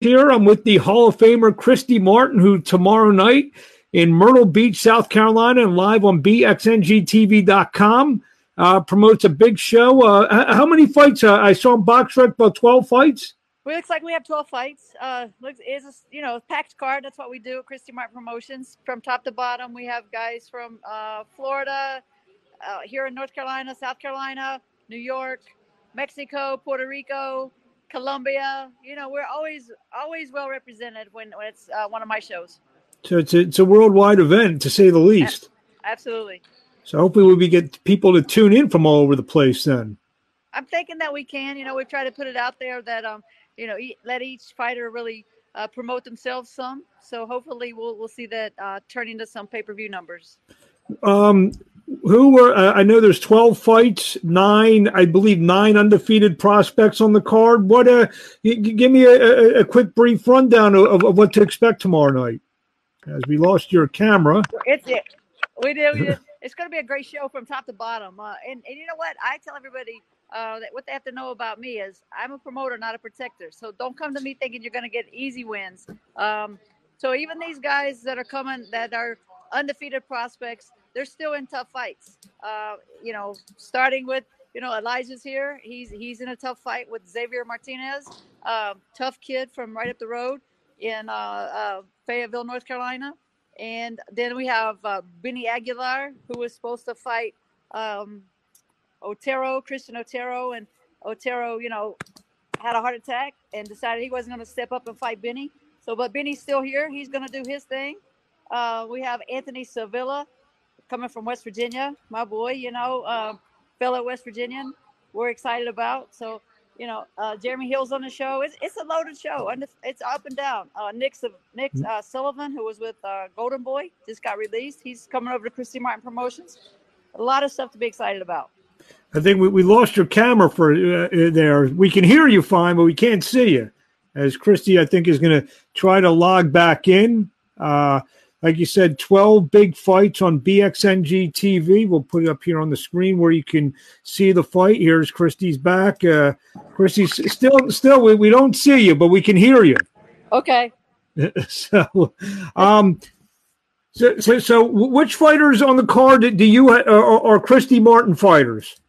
here. I'm with the Hall of Famer Christy Martin, who tomorrow night in Myrtle Beach, South Carolina, and live on BXNGTV.com uh, promotes a big show. Uh, how many fights? Uh, I saw in BoxRec about 12 fights. Well, looks like we have 12 fights. Uh, looks is a, you know packed card. That's what we do at Christy Martin Promotions. From top to bottom, we have guys from uh, Florida, uh, here in North Carolina, South Carolina, New York, Mexico, Puerto Rico, Colombia. You know, we're always always well represented when, when it's uh, one of my shows. So it's a, it's a worldwide event, to say the least. Absolutely. So hopefully we'll be get people to tune in from all over the place. Then I'm thinking that we can. You know, we've tried to put it out there that um, you know, let each fighter really uh, promote themselves some. So hopefully we'll we'll see that uh, turn into some pay per view numbers. Um, who were uh, I know there's 12 fights, nine, I believe nine undefeated prospects on the card. What uh give me a, a, a quick brief rundown of, of, what to expect tomorrow night. As we lost your camera. It's it. We did. it's going to be a great show from top to bottom. Uh, and, and you know what? I tell everybody uh, that what they have to know about me is I'm a promoter, not a protector. So don't come to me thinking you're going to get easy wins. Um, so even these guys that are coming that are undefeated prospects, they're still in tough fights. Uh, you know, starting with you know Elijah's here. He's he's in a tough fight with Xavier Martinez, uh, tough kid from right up the road in uh, uh, Fayetteville, North Carolina. And then we have uh, Benny Aguilar, who was supposed to fight um, Otero, Christian Otero, and Otero, you know, had a heart attack and decided he wasn't going to step up and fight Benny. So, but Benny's still here. He's going to do his thing. Uh, we have Anthony Sevilla coming from West Virginia, my boy, you know, uh, fellow West Virginian. We're excited about. So, you know, uh, Jeremy Hill's on the show. It's, it's a loaded show, and it's up and down. Uh, Nick Nick mm-hmm. uh, Sullivan, who was with uh, Golden Boy, just got released. He's coming over to Christy Martin Promotions. A lot of stuff to be excited about. I think we, we lost your camera for uh, uh, there. We can hear you fine, but we can't see you. As Christy, I think, is going to try to log back in. Like you said, 12 big fights on BXNG TV. We'll put it up here on the screen where you can see the fight. Here's Christy's back. Uh, Christy's still, still, we, we don't see you, but we can hear you. Okay. so, um, so, so, so, which fighters on the card do you are, are Christy Martin fighters?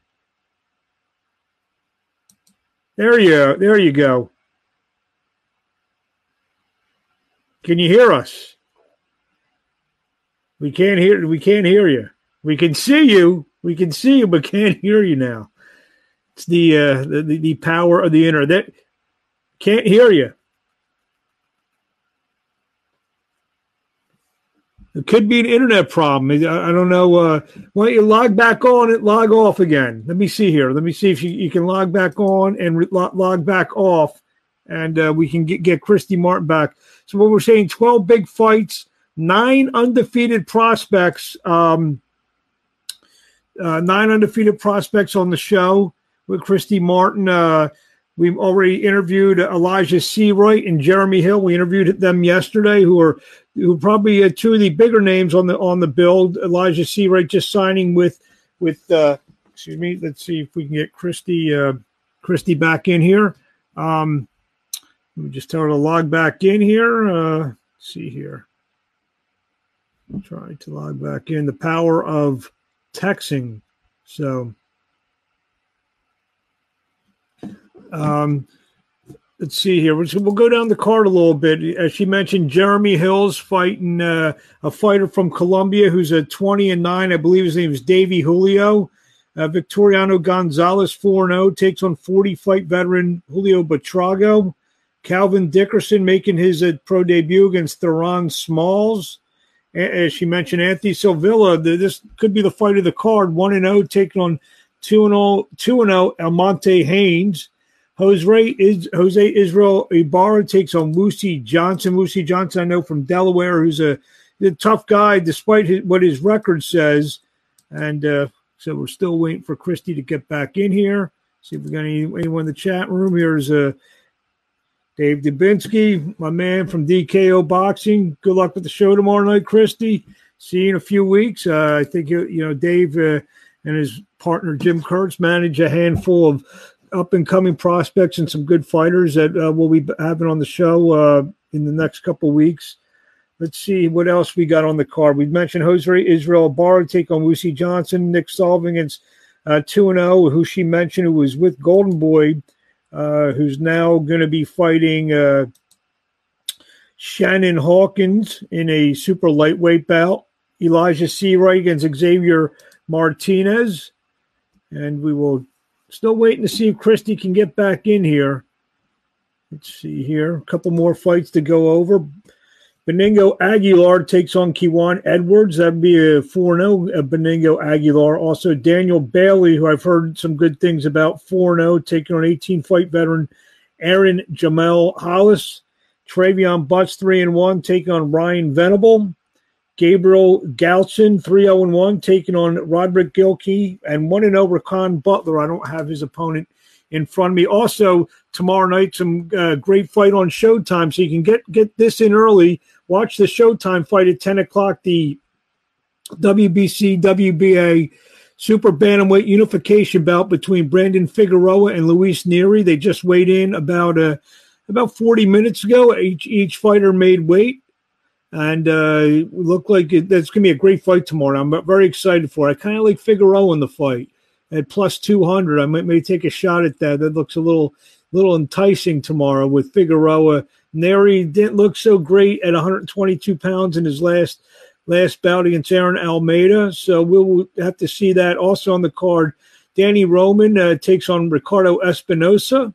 There you, there you go. Can you hear us? We can't hear. We can't hear you. We can see you. We can see you, but can't hear you now. It's the uh, the, the power of the internet. Can't hear you. It could be an internet problem. I, I don't know. Uh, why don't you log back on and log off again? Let me see here. Let me see if you, you can log back on and re- log back off, and uh, we can get, get Christy Martin back. So what we're saying, twelve big fights, nine undefeated prospects, um, uh, nine undefeated prospects on the show with Christy Martin. Uh, we've already interviewed Elijah Seawright and Jeremy Hill. We interviewed them yesterday, who are who probably uh, two of the bigger names on the on the build. Elijah Seawright just signing with with uh, excuse me. Let's see if we can get Christy uh, Christy back in here. Um, let me just tell her to log back in here. Uh, see here. Trying to log back in. The power of texting. So, um, let's see here. We'll go down the card a little bit. As she mentioned, Jeremy Hill's fighting uh, a fighter from Colombia who's a 20 and 9. I believe his name is Davy Julio. Uh, Victoriano Gonzalez 4 0 takes on 40 fight veteran Julio Buitrago. Calvin Dickerson making his uh, pro debut against Theron Smalls as she mentioned, Anthony Silvilla. This could be the fight of the card. One and zero, oh, taking on two and zero, two and zero. Oh, Almonte Haynes. Jose is Jose Israel Ibarra takes on Lucy Johnson. Lucy Johnson, I know from Delaware, who's a, a tough guy despite his, what his record says. And uh, so we're still waiting for Christy to get back in here. See if we got any, anyone in the chat room. Here's a. Dave Dubinsky, my man from DKO Boxing. Good luck with the show tomorrow night, Christy. See you in a few weeks. Uh, I think you know Dave uh, and his partner Jim Kurtz manage a handful of up and coming prospects and some good fighters that uh, we'll be having on the show uh, in the next couple weeks. Let's see what else we got on the card. We mentioned Jose Israel Barra take on Lucy Johnson, Nick Sullivan against uh, 2 0, who she mentioned, who was with Golden Boy, uh, who's now going to be fighting uh, Shannon Hawkins in a super lightweight bout. Elijah Seawright against Xavier Martinez. And we will still waiting to see if Christy can get back in here. Let's see here. A couple more fights to go over. Benigno Aguilar takes on Kiwan Edwards. That'd be a 4 0 uh, Beningo Aguilar. Also, Daniel Bailey, who I've heard some good things about, 4 0, taking on 18 fight veteran Aaron Jamel Hollis. Travion Butts, 3 and 1, taking on Ryan Venable. Gabriel Galchin, 3 0 1, taking on Roderick Gilkey. And 1 0 Rakan Butler. I don't have his opponent in front of me. Also, tomorrow night, some uh, great fight on Showtime. So you can get, get this in early. Watch the Showtime fight at 10 o'clock, the WBC WBA Super Bantamweight Unification bout between Brandon Figueroa and Luis Nery. They just weighed in about uh, about 40 minutes ago. Each each fighter made weight, and uh, looked like it, that's going to be a great fight tomorrow. I'm very excited for it. I kind of like Figueroa in the fight at plus 200. I might may take a shot at that. That looks a little little enticing tomorrow with Figueroa. Nery didn't look so great at 122 pounds in his last last bout against Aaron Alameda. So we'll have to see that. Also on the card, Danny Roman uh, takes on Ricardo Espinoza.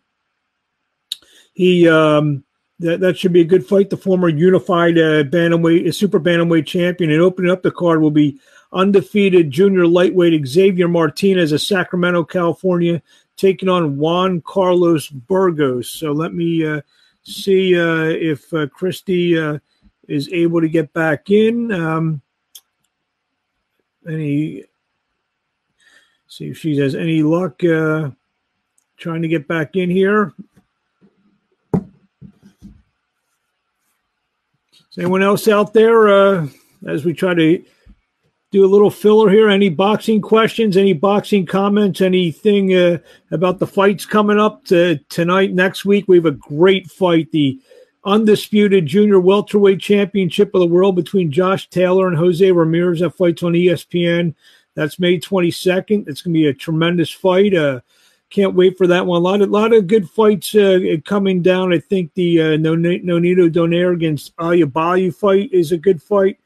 He um, that, that should be a good fight. The former unified uh, bantamweight, super bantamweight champion, and opening up the card will be undefeated junior lightweight Xavier Martinez of Sacramento, California, taking on Juan Carlos Burgos. So let me uh, see uh, if uh, Christy uh, is able to get back in. Um, any see if she has any luck uh, trying to get back in here. Is anyone else out there uh, as we try to do a little filler here. Any boxing questions? Any boxing comments? Anything uh, about the fights coming up to, tonight? Next week, we have a great fight. The undisputed junior welterweight championship of the world between Josh Taylor and Jose Ramirez. That fight's on ESPN. That's May 22nd. It's going to be a tremendous fight. Uh, can't wait for that one. A lot of, lot of good fights uh, coming down. I think the uh, Nonito Donaire against Oubaali fight is a good fight.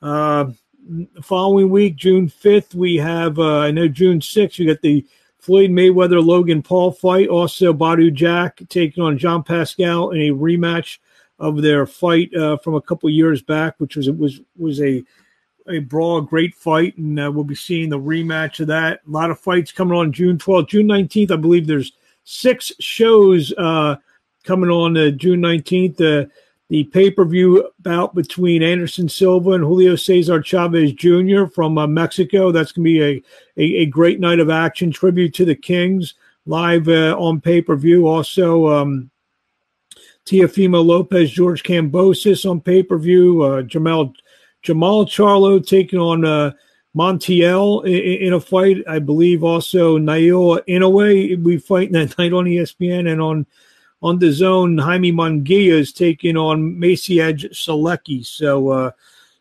Uh, the following week, June 5th, we have, uh, I know June 6th, we got the Floyd Mayweather Logan Paul fight. Also, Badou Jack taking on Jean Pascal in a rematch of their fight uh, from a couple years back, which was was was a a brawl, great fight, and uh, we'll be seeing the rematch of that. A lot of fights coming on June 12th, June 19th. I believe there's six shows uh, coming on uh, June 19th the pay per view bout between Anderson Silva and Julio Cesar Chavez Jr. from uh, Mexico. That's going to be a, a, a, great night of action. Tribute to the Kings live uh, on pay per view. Also, um, Teofimo Lopez, George Kambosos on pay per view. Uh, Jermall Jermall Charlo taking on uh, Montiel in, in, a fight. I believe also Naoya Inoue. We fight that night on ESPN and on on the zone, Jaime Munguia is taking on Maciej Sulecki. So, uh,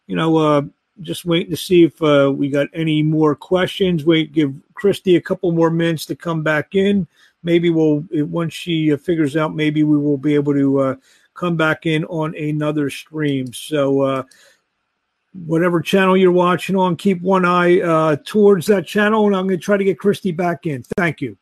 you know, uh, just waiting to see if uh, we got any more questions. Wait, give Christy a couple more minutes to come back in. Maybe we'll, once she uh, figures out, maybe we will be able to uh, come back in on another stream. So, uh, whatever channel you're watching on, keep one eye towards that channel, and I'm going to try to get Christy back in. Thank you.